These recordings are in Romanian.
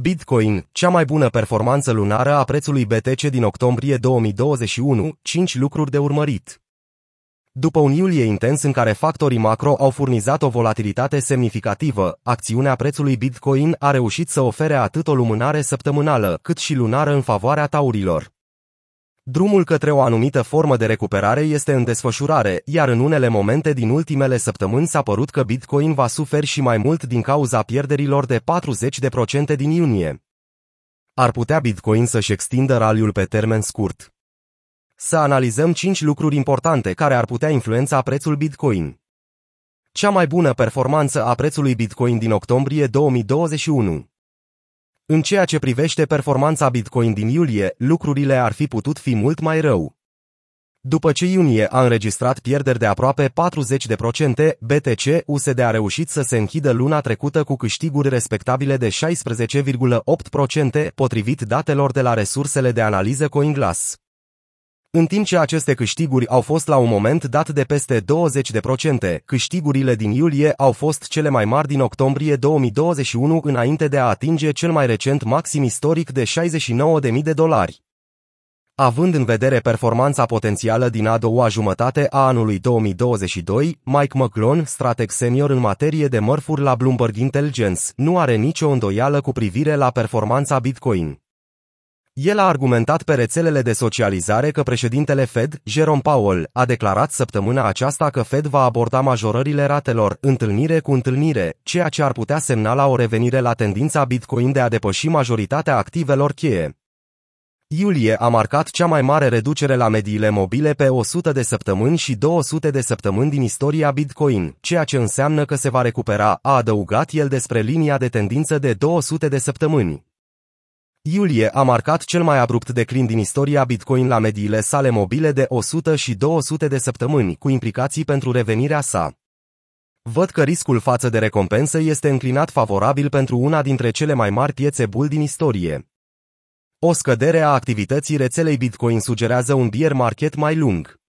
Bitcoin, cea mai bună performanță lunară a prețului BTC din octombrie 2021, 5 lucruri de urmărit. După un iulie intens în care factorii macro au furnizat o volatilitate semnificativă, acțiunea prețului Bitcoin a reușit să ofere atât o lumânare săptămânală, cât și lunară în favoarea taurilor. Drumul către o anumită formă de recuperare este în desfășurare, iar în unele momente din ultimele săptămâni s-a părut că Bitcoin va suferi și mai mult din cauza pierderilor de 40% din iunie. Ar putea Bitcoin să-și extindă raliul pe termen scurt. Să analizăm 5 lucruri importante care ar putea influența prețul Bitcoin. Cea mai bună performanță a prețului Bitcoin din octombrie 2021 în ceea ce privește performanța Bitcoin din iulie, lucrurile ar fi putut fi mult mai rău. După ce iunie a înregistrat pierderi de aproape 40%, BTC-USD a reușit să se închidă luna trecută cu câștiguri respectabile de 16,8% potrivit datelor de la resursele de analiză CoinGlass. În timp ce aceste câștiguri au fost la un moment dat de peste 20%, câștigurile din iulie au fost cele mai mari din octombrie 2021 înainte de a atinge cel mai recent maxim istoric de 69.000 de dolari. Având în vedere performanța potențială din a doua jumătate a anului 2022, Mike McClone, strateg senior în materie de mărfuri la Bloomberg Intelligence, nu are nicio îndoială cu privire la performanța Bitcoin. El a argumentat pe rețelele de socializare că președintele Fed, Jerome Powell, a declarat săptămâna aceasta că Fed va aborda majorările ratelor, întâlnire cu întâlnire, ceea ce ar putea semna la o revenire la tendința Bitcoin de a depăși majoritatea activelor cheie. Iulie a marcat cea mai mare reducere la mediile mobile pe 100 de săptămâni și 200 de săptămâni din istoria Bitcoin, ceea ce înseamnă că se va recupera, a adăugat el despre linia de tendință de 200 de săptămâni. Iulie a marcat cel mai abrupt declin din istoria Bitcoin la mediile sale mobile de 100 și 200 de săptămâni, cu implicații pentru revenirea sa. Văd că riscul față de recompensă este înclinat favorabil pentru una dintre cele mai mari piețe bull din istorie. O scădere a activității rețelei Bitcoin sugerează un bear market mai lung.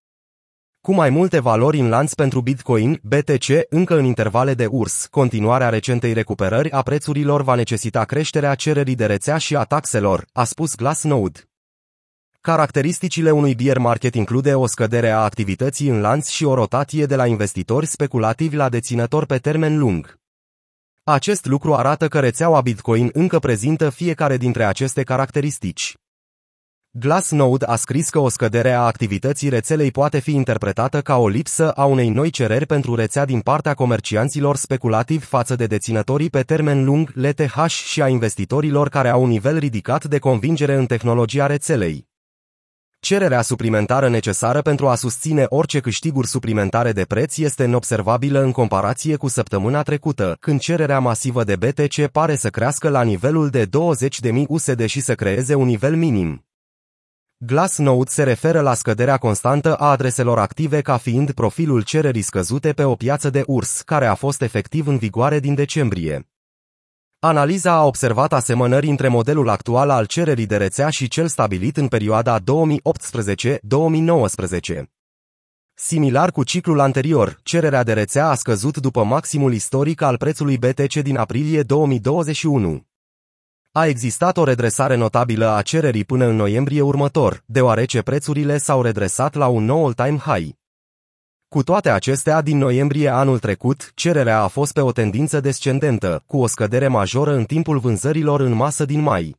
Cu mai multe valori în lanț pentru Bitcoin, BTC, încă în intervale de urs, continuarea recentei recuperări a prețurilor va necesita creșterea cererii de rețea și a taxelor, a spus Glassnode. Caracteristicile unui bear market include o scădere a activității în lanț și o rotație de la investitori speculativi la deținători pe termen lung. Acest lucru arată că rețeaua Bitcoin încă prezintă fiecare dintre aceste caracteristici. Glassnode a scris că o scădere a activității rețelei poate fi interpretată ca o lipsă a unei noi cereri pentru rețea din partea comercianților speculativi față de deținătorii pe termen lung LTH și a investitorilor care au un nivel ridicat de convingere în tehnologia rețelei. Cererea suplimentară necesară pentru a susține orice câștiguri suplimentare de preț este neobservabilă în comparație cu săptămâna trecută, când cererea masivă de BTC pare să crească la nivelul de 20.000 USD și să creeze un nivel minim. Glassnode se referă la scăderea constantă a adreselor active ca fiind profilul cererii scăzute pe o piață de urs, care a fost efectiv în vigoare din decembrie. Analiza a observat asemănări între modelul actual al cererii de rețea și cel stabilit în perioada 2018-2019. Similar cu ciclul anterior, cererea de rețea a scăzut după maximul istoric al prețului BTC din aprilie 2021. A existat o redresare notabilă a cererii până în noiembrie următor, deoarece prețurile s-au redresat la un nou all-time high. Cu toate acestea, din noiembrie anul trecut, cererea a fost pe o tendință descendentă, cu o scădere majoră în timpul vânzărilor în masă din mai.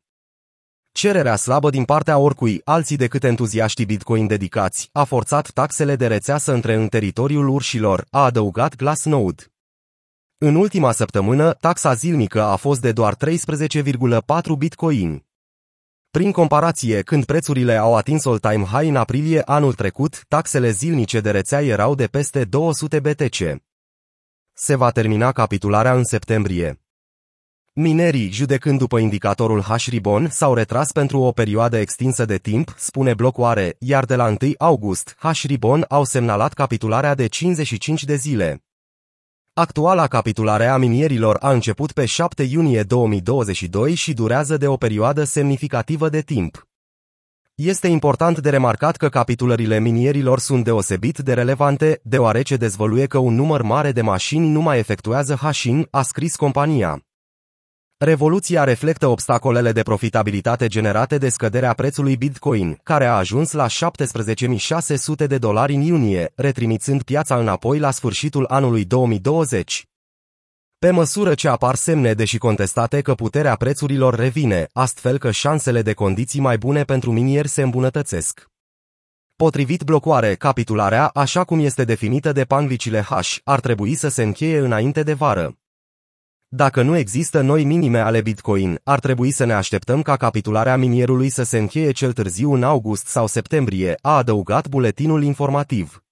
Cererea slabă din partea oricui, alții decât entuziaștii Bitcoin dedicați, a forțat taxele de rețea să intre în teritoriul urșilor, a adăugat Glassnode. În ultima săptămână, taxa zilnică a fost de doar 13,4 bitcoin. Prin comparație, când prețurile au atins all-time high în aprilie anul trecut, taxele zilnice de rețea erau de peste 200 BTC. Se va termina capitularea în septembrie. Minerii, judecând după indicatorul H-Ribon, s-au retras pentru o perioadă extinsă de timp, spune Blocoare, iar de la 1 august, H-Ribon au semnalat capitularea de 55 de zile. Actuala capitulare a minierilor a început pe 7 iunie 2022 și durează de o perioadă semnificativă de timp. Este important de remarcat că capitulările minierilor sunt deosebit de relevante, deoarece dezvăluie că un număr mare de mașini nu mai efectuează hashing, a scris compania. Revoluția reflectă obstacolele de profitabilitate generate de scăderea prețului Bitcoin, care a ajuns la 17.600 de dolari în iunie, retrimițând piața înapoi la sfârșitul anului 2020. Pe măsură ce apar semne deși contestate că puterea prețurilor revine, astfel că șansele de condiții mai bune pentru minieri se îmbunătățesc. Potrivit blocoare, capitularea, așa cum este definită de panvicile H, ar trebui să se încheie înainte de vară. Dacă nu există noi minime ale Bitcoin, ar trebui să ne așteptăm ca capitularea minierului să se încheie cel târziu în august sau septembrie, a adăugat buletinul informativ.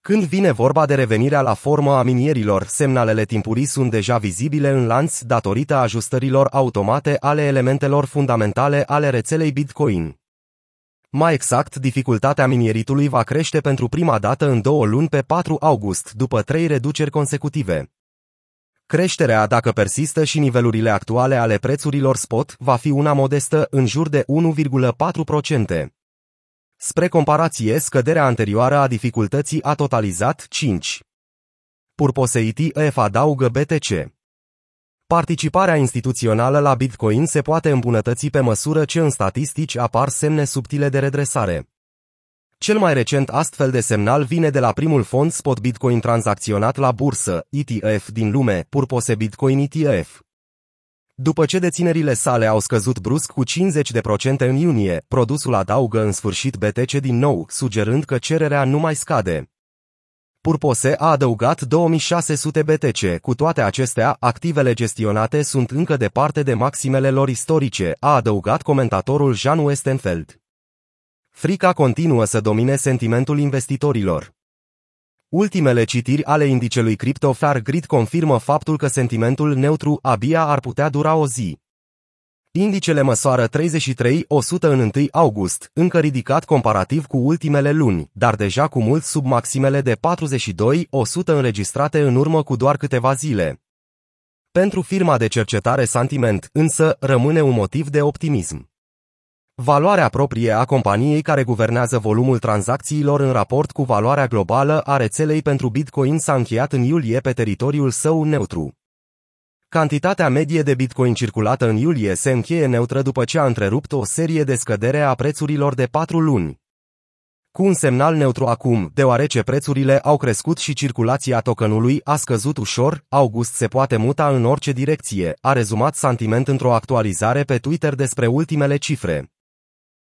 Când vine vorba de revenirea la formă a minierilor, semnalele timpurii sunt deja vizibile în lanț datorită ajustărilor automate ale elementelor fundamentale ale rețelei Bitcoin. Mai exact, dificultatea minieritului va crește pentru prima dată în două luni pe 4 august, după trei reduceri consecutive. Creșterea, dacă persistă și nivelurile actuale ale prețurilor spot, va fi una modestă, în jur de 1,4%. Spre comparație, scăderea anterioară a dificultății a totalizat 5. Purposeity EF adaugă BTC. Participarea instituțională la Bitcoin se poate îmbunătăți pe măsură ce în statistici apar semne subtile de redresare. Cel mai recent astfel de semnal vine de la primul fond spot Bitcoin tranzacționat la bursă, ETF din lume, Purpose Bitcoin ETF. După ce deținerile sale au scăzut brusc cu 50% în iunie, produsul adaugă în sfârșit BTC din nou, sugerând că cererea nu mai scade. Purpose a adăugat 2600 BTC, cu toate acestea, activele gestionate sunt încă departe de maximele lor istorice, a adăugat comentatorul Jean Westenfeld. Frica continuă să domine sentimentul investitorilor. Ultimele citiri ale indicelui Crypto Fair Grid confirmă faptul că sentimentul neutru abia ar putea dura o zi. Indicele măsoară 33 100 în 1 august, încă ridicat comparativ cu ultimele luni, dar deja cu mult sub maximele de 42 100 înregistrate în urmă cu doar câteva zile. Pentru firma de cercetare Sentiment, însă, rămâne un motiv de optimism. Valoarea proprie a companiei care guvernează volumul tranzacțiilor în raport cu valoarea globală a rețelei pentru Bitcoin s-a încheiat în iulie pe teritoriul său neutru. Cantitatea medie de Bitcoin circulată în iulie se încheie neutră după ce a întrerupt o serie de scădere a prețurilor de patru luni. Cu un semnal neutru acum, deoarece prețurile au crescut și circulația tokenului a scăzut ușor, august se poate muta în orice direcție, a rezumat sentiment într-o actualizare pe Twitter despre ultimele cifre.